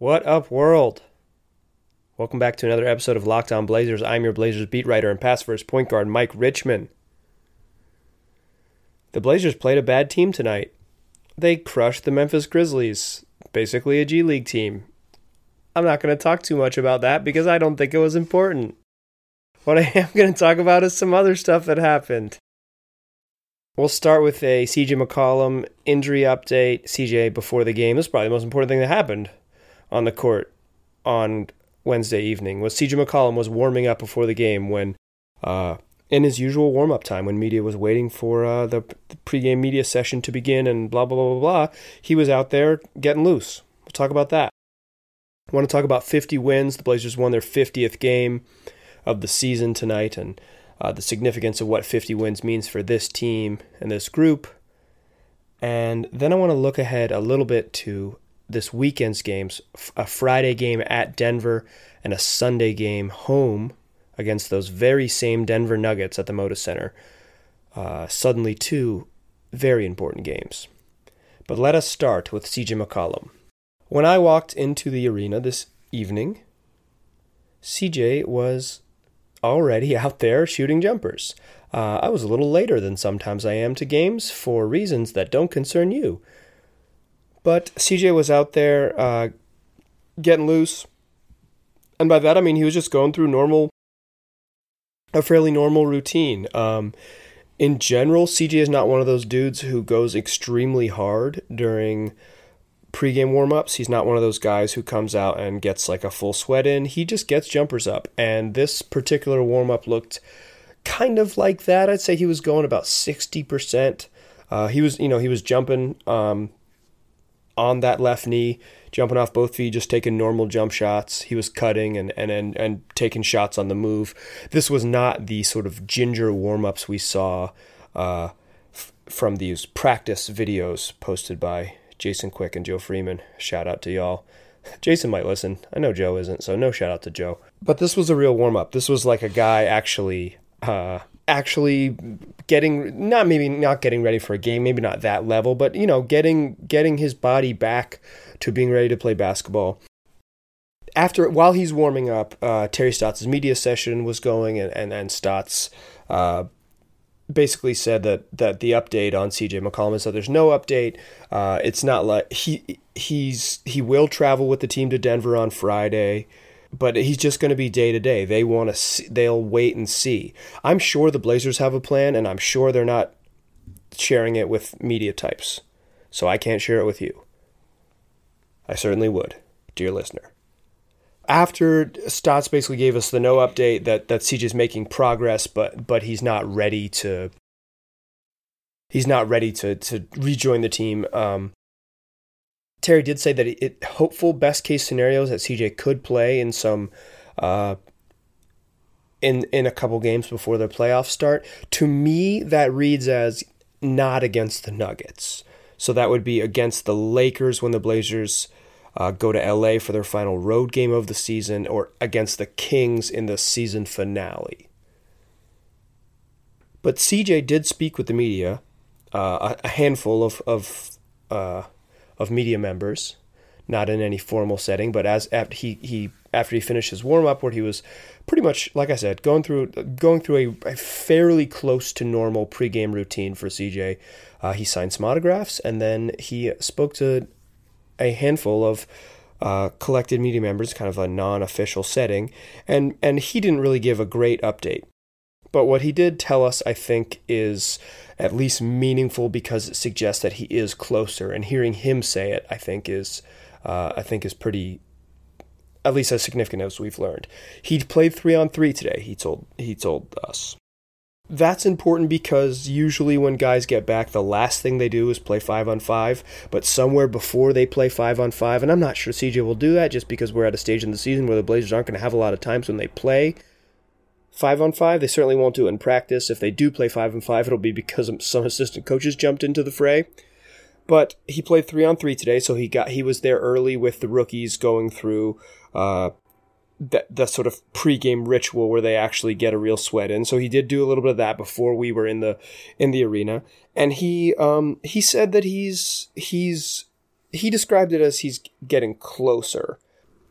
What up, world? Welcome back to another episode of Locked On Blazers. I'm your Blazers beat writer and pass first point guard, Mike Richman. The Blazers played a bad team tonight. They crushed the Memphis Grizzlies, basically a G League team. I'm not going to talk too much about that because I don't think it was important. What I am going to talk about is some other stuff that happened. We'll start with a CJ McCollum injury update. CJ before the game. This is probably the most important thing that happened on the court on Wednesday evening. Was CJ McCollum was warming up before the game when, uh, in his usual warm up time, when media was waiting for uh, the, the pregame media session to begin and blah blah blah blah blah, he was out there getting loose. We'll talk about that. I want to talk about 50 wins. The Blazers won their 50th game of the season tonight, and uh, the significance of what 50 wins means for this team and this group. And then I want to look ahead a little bit to this weekend's games a Friday game at Denver and a Sunday game home against those very same Denver Nuggets at the Moda Center. Uh, suddenly, two very important games. But let us start with CJ McCollum. When I walked into the arena this evening, CJ was already out there shooting jumpers. Uh, I was a little later than sometimes I am to games for reasons that don't concern you. But CJ was out there uh, getting loose. And by that I mean he was just going through normal, a fairly normal routine. Um, in general, CJ is not one of those dudes who goes extremely hard during pregame warm-ups. He's not one of those guys who comes out and gets like a full sweat in. He just gets jumpers up. And this particular warm-up looked kind of like that. I'd say he was going about 60%. Uh, he was, you know, he was jumping um, on that left knee, jumping off both feet, just taking normal jump shots. He was cutting and and and, and taking shots on the move. This was not the sort of ginger warm-ups we saw uh, f- from these practice videos posted by Jason Quick and Joe Freeman. Shout out to y'all. Jason might listen. I know Joe isn't, so no shout out to Joe. But this was a real warm up. This was like a guy actually uh, actually getting not maybe not getting ready for a game, maybe not that level, but you know, getting getting his body back to being ready to play basketball. After while he's warming up, uh, Terry Stotts' media session was going, and and, and Stotts uh, basically said that that the update on CJ McCollum is that there's no update. Uh, it's not like he he's he will travel with the team to Denver on Friday, but he's just going to be day to day. They want to they'll wait and see. I'm sure the Blazers have a plan, and I'm sure they're not sharing it with media types. So I can't share it with you. I certainly would, dear listener after Stotts basically gave us the no update that that CJ's making progress, but but he's not ready to he's not ready to to rejoin the team. Um, Terry did say that it, hopeful best case scenarios that CJ could play in some uh, in in a couple games before the playoffs start. To me, that reads as not against the Nuggets. So that would be against the Lakers when the Blazers uh, go to LA for their final road game of the season or against the Kings in the season finale. But CJ did speak with the media, uh, a, handful of of uh, of media members, not in any formal setting, but as after he, he after he finished his warm up, where he was pretty much like I said, going through going through a, a fairly close to normal pregame routine for CJ. Uh, he signed some autographs, and then he spoke to a handful of uh, collected media members, kind of a non-official setting, and and he didn't really give a great update. But what he did tell us, I think, is at least meaningful because it suggests that he is closer. And hearing him say it, I think is, uh, I think is pretty, at least as significant as we've learned. He played three on three today. He told he told us that's important because usually when guys get back, the last thing they do is play five on five. But somewhere before they play five on five, and I'm not sure CJ will do that just because we're at a stage in the season where the Blazers aren't going to have a lot of times when they play five on five. They certainly won't do it in practice. If they do play five on five, it'll be because some assistant coaches jumped into the fray. But he played three on three today, so he got he was there early with the rookies going through uh, that the sort of pregame ritual where they actually get a real sweat in. So he did do a little bit of that before we were in the in the arena, and he um he said that he's he's he described it as he's getting closer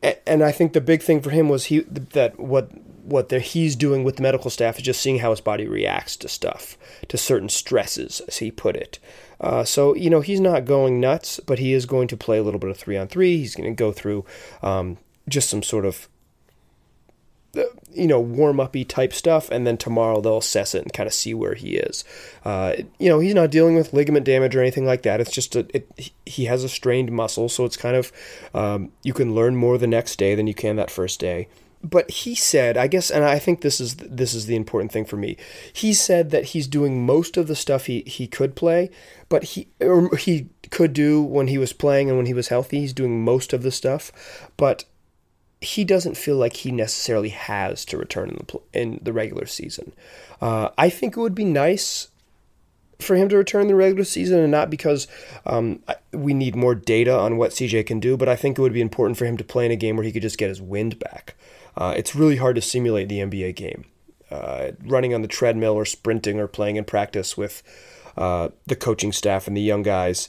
and I think the big thing for him was he that what what he's doing with the medical staff is just seeing how his body reacts to stuff, to certain stresses, as he put it. Uh, so you know he's not going nuts, but he is going to play a little bit of three on three. He's going to go through um, just some sort of you know warm uppy type stuff, and then tomorrow they'll assess it and kind of see where he is. Uh, you know he's not dealing with ligament damage or anything like that. It's just a, it, he has a strained muscle, so it's kind of um, you can learn more the next day than you can that first day but he said, I guess, and I think this is this is the important thing for me. He said that he's doing most of the stuff he, he could play, but he or he could do when he was playing and when he was healthy. He's doing most of the stuff, but he doesn't feel like he necessarily has to return in the in the regular season. Uh, I think it would be nice for him to return in the regular season, and not because um, we need more data on what CJ can do, but I think it would be important for him to play in a game where he could just get his wind back. Uh, it's really hard to simulate the NBA game. Uh, running on the treadmill or sprinting or playing in practice with uh, the coaching staff and the young guys,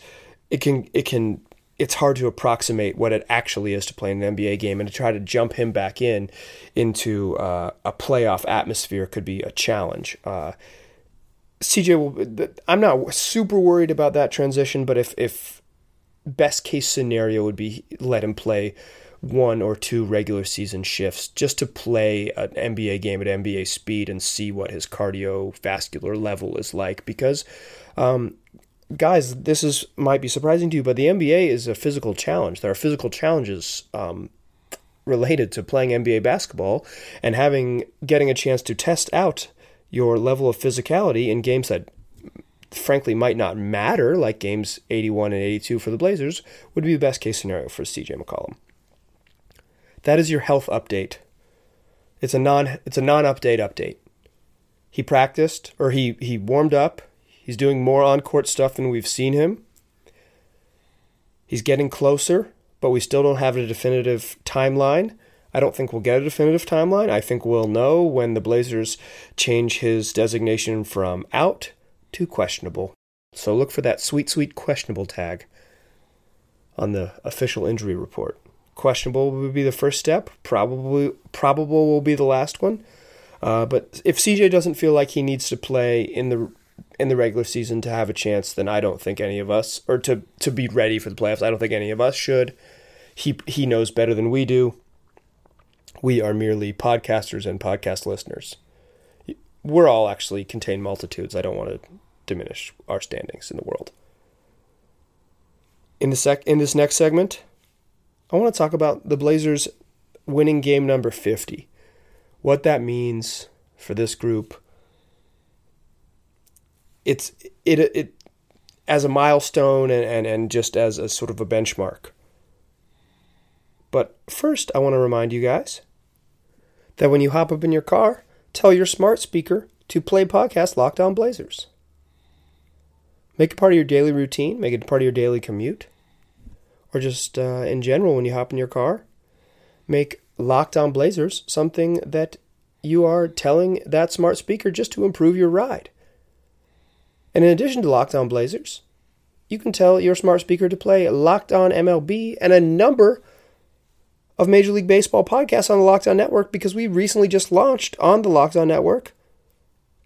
it can it can it's hard to approximate what it actually is to play in an NBA game, and to try to jump him back in into uh, a playoff atmosphere could be a challenge. Uh, CJ will. I'm not super worried about that transition, but if if best case scenario would be let him play one or two regular season shifts just to play an NBA game at NBA speed and see what his cardiovascular level is like. Because, um, guys, this is might be surprising to you, but the NBA is a physical challenge. There are physical challenges um, related to playing NBA basketball and having getting a chance to test out your level of physicality in games that frankly might not matter, like games 81 and 82 for the Blazers, would be the best case scenario for CJ McCollum. That is your health update. It's a non it's a non-update update. He practiced or he he warmed up. He's doing more on-court stuff than we've seen him. He's getting closer, but we still don't have a definitive timeline. I don't think we'll get a definitive timeline. I think we'll know when the Blazers change his designation from out to questionable. So look for that sweet, sweet questionable tag on the official injury report questionable would be the first step. Probably probable will be the last one. Uh, but if CJ doesn't feel like he needs to play in the in the regular season to have a chance, then I don't think any of us, or to to be ready for the playoffs, I don't think any of us should. He he knows better than we do. We are merely podcasters and podcast listeners. We're all actually contain multitudes. I don't want to diminish our standings in the world. In the sec in this next segment, I want to talk about the Blazers winning game number 50. What that means for this group. It's it it as a milestone and, and, and just as a sort of a benchmark. But first, I want to remind you guys that when you hop up in your car, tell your smart speaker to play podcast Locked On Blazers. Make it part of your daily routine, make it part of your daily commute or just uh, in general when you hop in your car, make Locked On Blazers something that you are telling that smart speaker just to improve your ride. And in addition to Locked On Blazers, you can tell your smart speaker to play Locked On MLB and a number of Major League Baseball podcasts on the Locked On Network because we recently just launched on the Locked On Network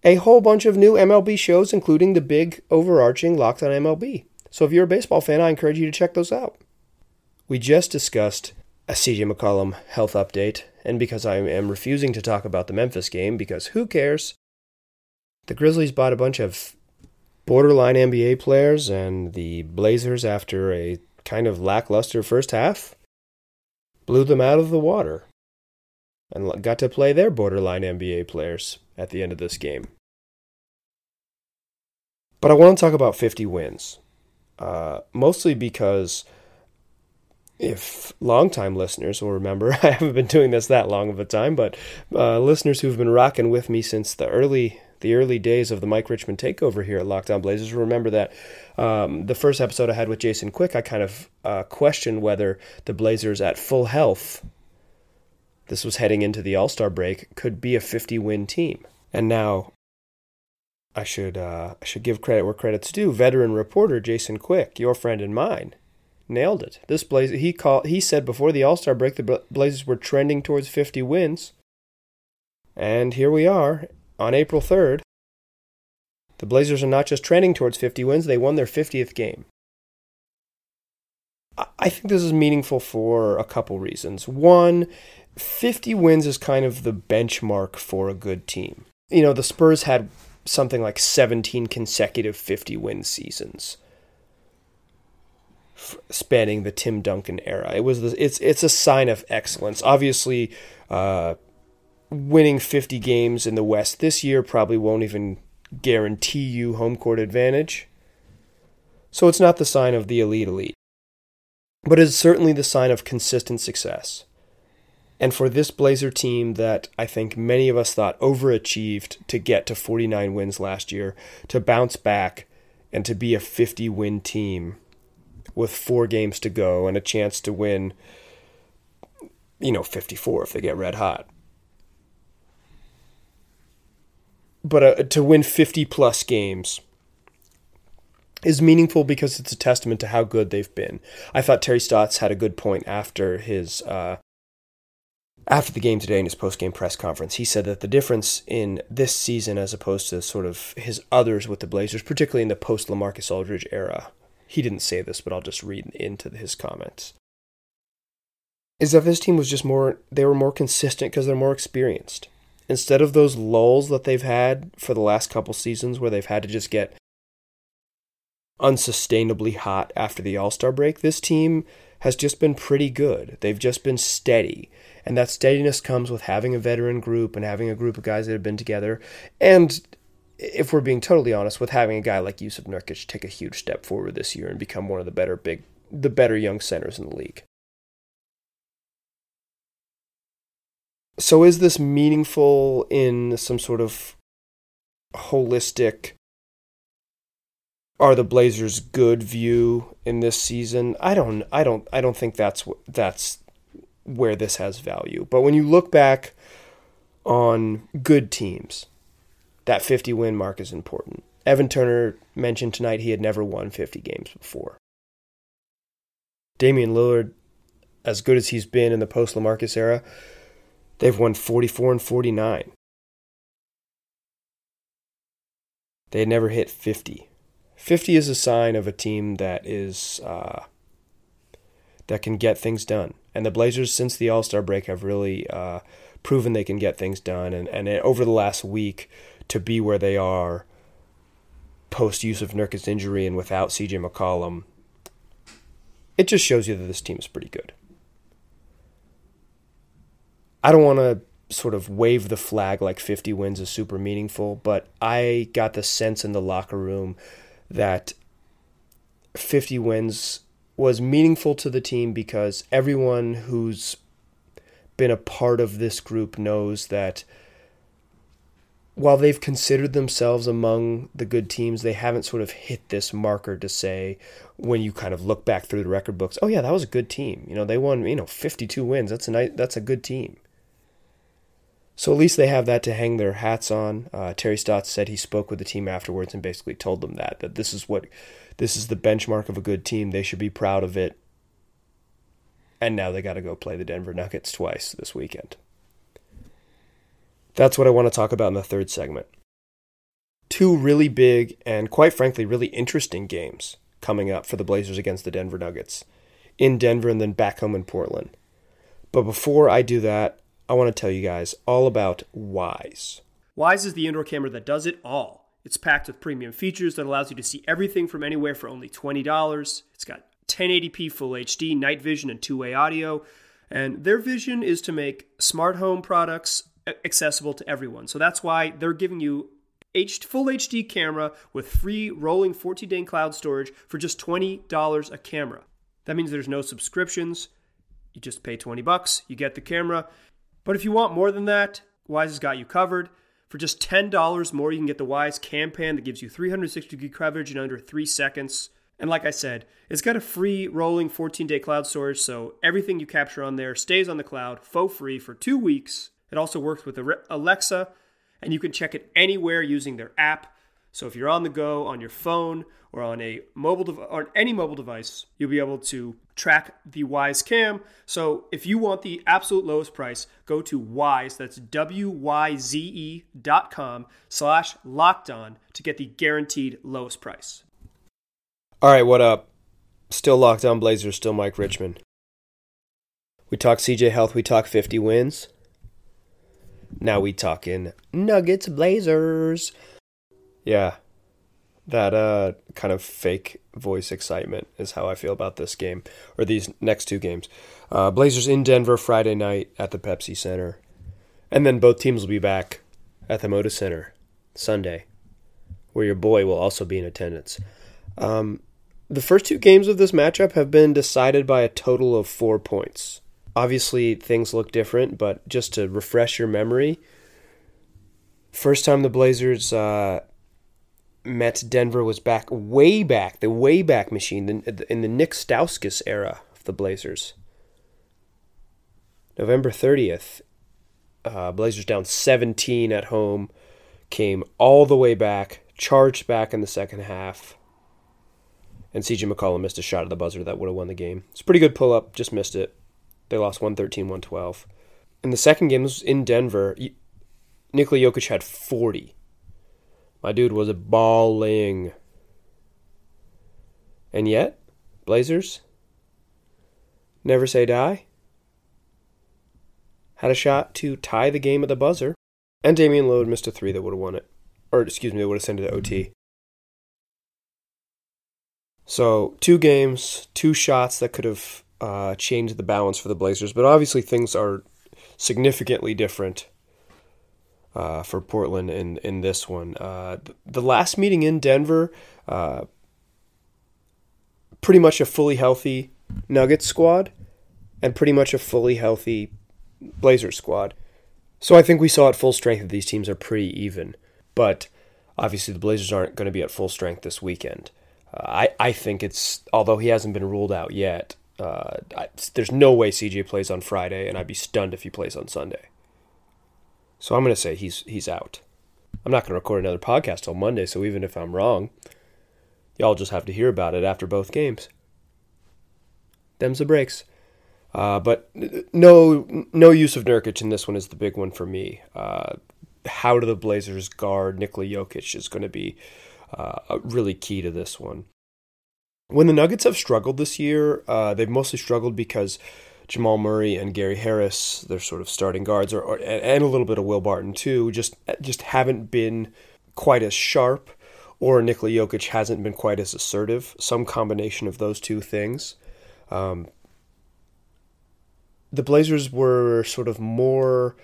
a whole bunch of new MLB shows, including the big overarching Locked On MLB. So if you're a baseball fan, I encourage you to check those out. We just discussed a CJ McCollum health update, and because I am refusing to talk about the Memphis game, because who cares? The Grizzlies bought a bunch of borderline NBA players, and the Blazers, after a kind of lackluster first half, blew them out of the water and got to play their borderline NBA players at the end of this game. But I want to talk about 50 wins, uh, mostly because if longtime listeners will remember, I haven't been doing this that long of a time, but uh, listeners who've been rocking with me since the early the early days of the Mike Richman takeover here at Locked On Blazers remember that um, the first episode I had with Jason Quick, I kind of uh, questioned whether the Blazers at full health, this was heading into the All Star break, could be a 50 win team. And now I should uh, I should give credit where credit's due. Veteran reporter Jason Quick, your friend and mine, nailed it. This Blazer he called he said before the All-Star break the Blazers were trending towards 50 wins. And here we are on April 3rd. The Blazers are not just trending towards 50 wins, they won their 50th game. I think this is meaningful for a couple reasons. One, 50 wins is kind of the benchmark for a good team. You know, the Spurs had something like 17 consecutive 50 win seasons spanning the Tim Duncan era. It was the, it's it's a sign of excellence. Obviously, uh, winning 50 games in the West this year probably won't even guarantee you home court advantage. So it's not the sign of the elite elite. But it's certainly the sign of consistent success. And for this Blazer team that I think many of us thought overachieved to get to 49 wins last year, to bounce back and to be a 50 win team with four games to go and a chance to win, you know, 54 if they get red hot. But uh, to win 50 plus games is meaningful because it's a testament to how good they've been. I thought Terry Stotts had a good point after his uh, after the game today in his post game press conference. He said that the difference in this season as opposed to sort of his others with the Blazers, particularly in the post LaMarcus Aldridge era, he didn't say this, but I'll just read into his comments. Is that this team was just more, they were more consistent because they're more experienced. Instead of those lulls that they've had for the last couple seasons where they've had to just get unsustainably hot after the All Star break, this team has just been pretty good. They've just been steady. And that steadiness comes with having a veteran group and having a group of guys that have been together. And if we're being totally honest, with having a guy like Jusuf Nurkic take a huge step forward this year and become one of the better big, the better young centers in the league. So is this meaningful in some sort of holistic are the Blazers good view in this season? I don't I don't I don't think that's that's where this has value. But when you look back on good teams, that 50 win mark is important. Evan Turner mentioned tonight he had never won 50 games before. Damian Lillard, as good as he's been in the post LaMarcus era, they've won 44 and 49. They had never hit 50. 50 is a sign of a team that is uh, that can get things done. And the Blazers, since the All Star break, have really uh, proven they can get things done. And, and over the last week, to be where they are post Jusuf Nurkic's injury and without CJ McCollum, it just shows you that this team is pretty good. I don't want to sort of wave the flag like 50 wins is super meaningful, but I got the sense in the locker room that 50 wins was meaningful to the team because everyone who's been a part of this group knows that while they've considered themselves among the good teams, they haven't sort of hit this marker to say when you kind of look back through the record books, oh yeah, that was a good team. You know, they won, you know, 52 wins. That's a nice, that's a good team. So at least they have that to hang their hats on. Uh, Terry Stotts said he spoke with the team afterwards and basically told them that that this is what this is the benchmark of a good team. They should be proud of it. And now they got to go play the Denver Nuggets twice this weekend. That's what I want to talk about in the third segment. Two really big and, quite frankly, really interesting games coming up for the Blazers against the Denver Nuggets in Denver and then back home in Portland. But before I do that, I want to tell you guys all about Wyze. Wyze is the indoor camera that does it all. It's packed with premium features that allows you to see everything from anywhere for only $20. It's got 1080p full HD, night vision, and two way audio. And their vision is to make smart home products accessible to everyone. So that's why they're giving you H- full HD camera with free rolling 14 day cloud storage for just $20 a camera. That means there's no subscriptions. You just pay 20 bucks, you get the camera. But if you want more than that, Wyze has got you covered. For just $10 more, you can get the Wyze Cam Pan that gives you 360 degree coverage in under three seconds. And like I said, it's got a free rolling 14 day cloud storage, so everything you capture on there stays on the cloud for free for two weeks. It also works with Alexa, and you can check it anywhere using their app. So if you're on the go on your phone or on a mobile dev- or any mobile device, you'll be able to track the Wyze Cam. So if you want the absolute lowest price, go to Wyze. that's W-Y-Z-E dot com slash locked on to get the guaranteed lowest price. All right, what up? Still locked on Blazers, still Mike Richman. We talk CJ Health, we talk 50 wins. Now we talking Nuggets Blazers. Yeah. That uh kind of fake voice excitement is how I feel about this game or these next two games. Uh, Blazers in Denver Friday night at the Pepsi Center. And then both teams will be back at the Moda Center Sunday, where your boy will also be in attendance. Um, the first two games of this matchup have been decided by a total of four points. Obviously, things look different, but just to refresh your memory, first time the Blazers uh, met Denver was back way back, the way back machine in the Nick Stauskas era of the Blazers. November 30th, uh, Blazers down 17 at home, came all the way back, charged back in the second half, and CJ McCollum missed a shot at the buzzer that would have won the game. It's a pretty good pull up, just missed it. They lost 113 112. And the second game was in Denver. Nikola Jokic had 40. My dude was a balling. And yet, Blazers, never say die, had a shot to tie the game at the buzzer, and Damian Lillard missed a three that would have won it. Or, excuse me, they would have sent it to OT. So, two games, two shots that could have uh, changed the balance for the Blazers, but obviously things are significantly different uh, for Portland in in this one. Uh, the last meeting in Denver, uh, pretty much a fully healthy Nuggets squad, and pretty much a fully healthy Blazers squad. So I think we saw at full strength that these teams are pretty even. But obviously the Blazers aren't going to be at full strength this weekend. Uh, I I think it's although he hasn't been ruled out yet. Uh, I, there's no way CJ plays on Friday, and I'd be stunned if he plays on Sunday. So I'm going to say he's he's out. I'm not going to record another podcast till Monday, so even if I'm wrong, y'all just have to hear about it after both games. Them's the breaks. Uh, but no no Jusuf Nurkic in this one is the big one for me. Uh, how do the Blazers guard Nikola Jokic is going to be uh, really key to this one. When the Nuggets have struggled this year, uh, they've mostly struggled because Jamal Murray and Gary Harris, their sort of starting guards, or, or, and a little bit of Will Barton too, just just haven't been quite as sharp, or Nikola Jokic hasn't been quite as assertive. Some combination of those two things. Um, the Blazers were sort of more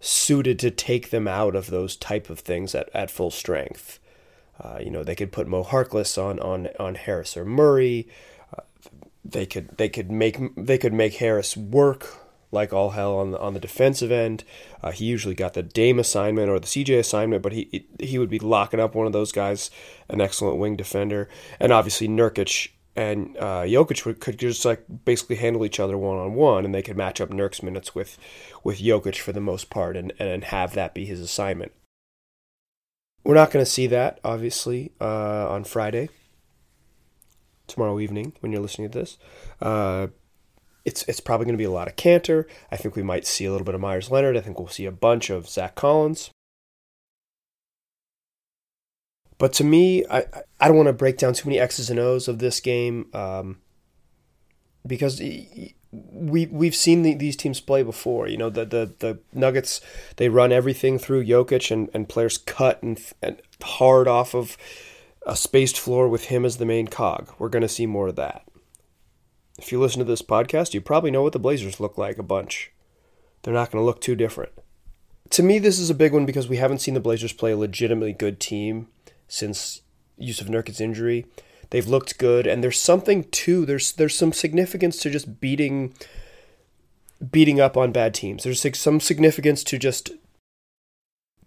suited to take them out of those type of things at, at full strength. Uh, you know, they could put Mo Harkless on on on Harris or Murray they could they could make they could make Harris work like all hell on the on the defensive end. Uh, he usually got the Dame assignment or the CJ assignment, but he he would be locking up one of those guys, an excellent wing defender, and obviously Nurkic and uh, Jokic could just like basically handle each other one on one, and they could match up Nurk's minutes with with Jokic for the most part, and and have that be his assignment. We're not going to see that obviously uh, on Friday tomorrow evening when you're listening to this. Uh, it's it's probably going to be a lot of Kanter. I think we might see a little bit of Meyers Leonard. I think we'll see a bunch of Zach Collins. But to me, I I don't want to break down too many X's and O's of this game um, because we we've seen the, these teams play before. You know, the, the the Nuggets they run everything through Jokic and, and players cut and, and hard off of a spaced floor with him as the main cog. We're going to see more of that. If you listen to this podcast, you probably know what the Blazers look like a bunch. They're not going to look too different. To me, this is a big one because we haven't seen the Blazers play a legitimately good team since Jusuf Nurkic's injury. They've looked good, and there's something too. There's there's some significance to just beating beating up on bad teams. There's some significance to just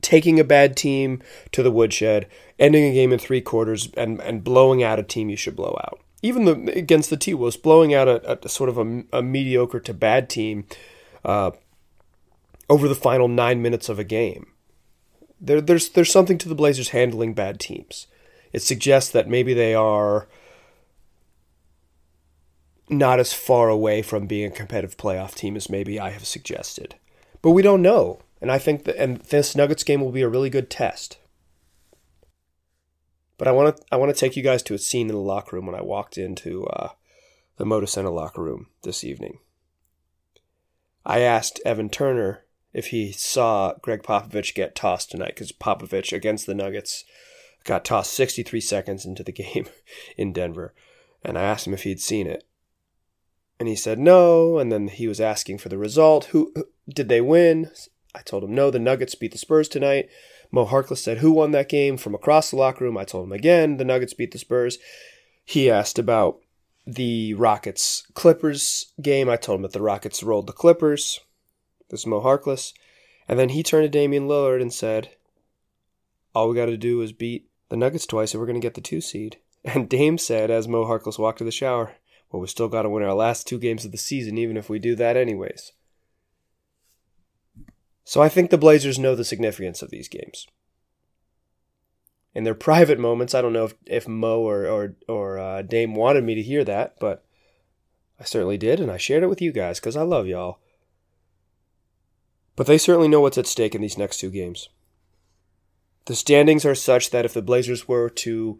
taking a bad team to the woodshed, ending a game in three quarters, and, and blowing out a team you should blow out. Even the, against the T Wolves, blowing out a, a, sort of a, a, mediocre to bad team uh, over the final nine minutes of a game. There, there's there's something to the Blazers handling bad teams. It suggests that maybe they are not as far away from being a competitive playoff team as maybe I have suggested. But we don't know. And I think that and this Nuggets game will be a really good test. But I want to I want to take you guys to a scene in the locker room when I walked into uh, the Moda Center locker room this evening. I asked Evan Turner if he saw Gregg Popovich get tossed tonight because Popovich against the Nuggets got tossed 63 seconds into the game in Denver, and I asked him if he'd seen it, and he said no. And then he was asking for the result. Who did they win? I told him no. The Nuggets beat the Spurs tonight. Mo Harkless said who won that game from across the locker room. I told him again the Nuggets beat the Spurs. He asked about the Rockets Clippers game. I told him that the Rockets rolled the Clippers. This is Mo Harkless. And then he turned to Damian Lillard and said, All we got to do is beat the Nuggets twice and we're going to get the two seed. And Dame said, as Mo Harkless walked to the shower, Well, we still got to win our last two games of the season, even if we do that anyways. So I think the Blazers know the significance of these games. In their private moments, I don't know if, if Mo or, or, or uh, Dame wanted me to hear that, but I certainly did, and I shared it with you guys because I love y'all. But they certainly know what's at stake in these next two games. The standings are such that if the Blazers were to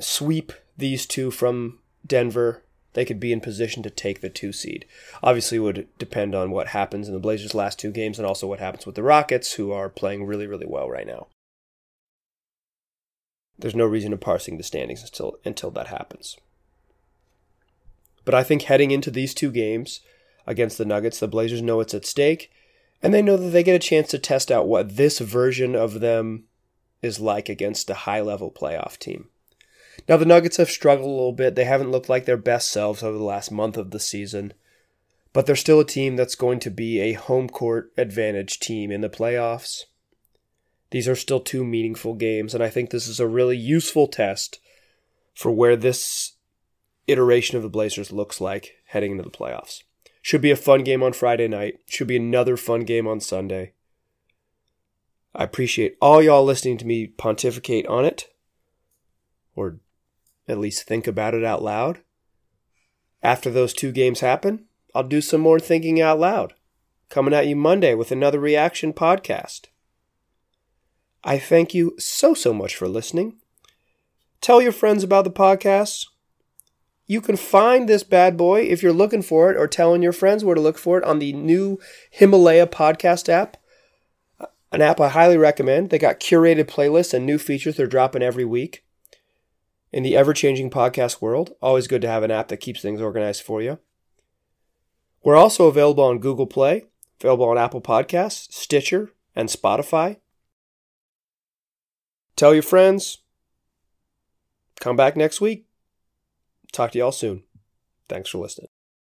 sweep these two from Denver they could be in position to take the two seed. Obviously, would depend on what happens in the Blazers' last two games and also what happens with the Rockets, who are playing really, really well right now. There's no reason to parsing the standings until until that happens. But I think heading into these two games against the Nuggets, the Blazers know it's at stake, and they know that they get a chance to test out what this version of them is like against a high level playoff team. Now, the Nuggets have struggled a little bit. They haven't looked like their best selves over the last month of the season, but they're still a team that's going to be a home court advantage team in the playoffs. These are still two meaningful games, and I think this is a really useful test for where this iteration of the Blazers looks like heading into the playoffs. Should be a fun game on Friday night. Should be another fun game on Sunday. I appreciate all y'all listening to me pontificate on it, or at least think about it out loud. After those two games happen, I'll do some more thinking out loud. Coming at you Monday with another reaction podcast. I thank you so, so much for listening. Tell your friends about the podcast. You can find this bad boy if you're looking for it or telling your friends where to look for it on the new Himalaya podcast app. Uh, an app I highly recommend. They got curated playlists and new features they're dropping every week in the ever changing podcast world. Always good to have an app that keeps things organized for you. We're also available on Google Play, available on Apple Podcasts, Stitcher, and Spotify. Tell your friends. Come back next week. Talk to y'all soon. Thanks for listening.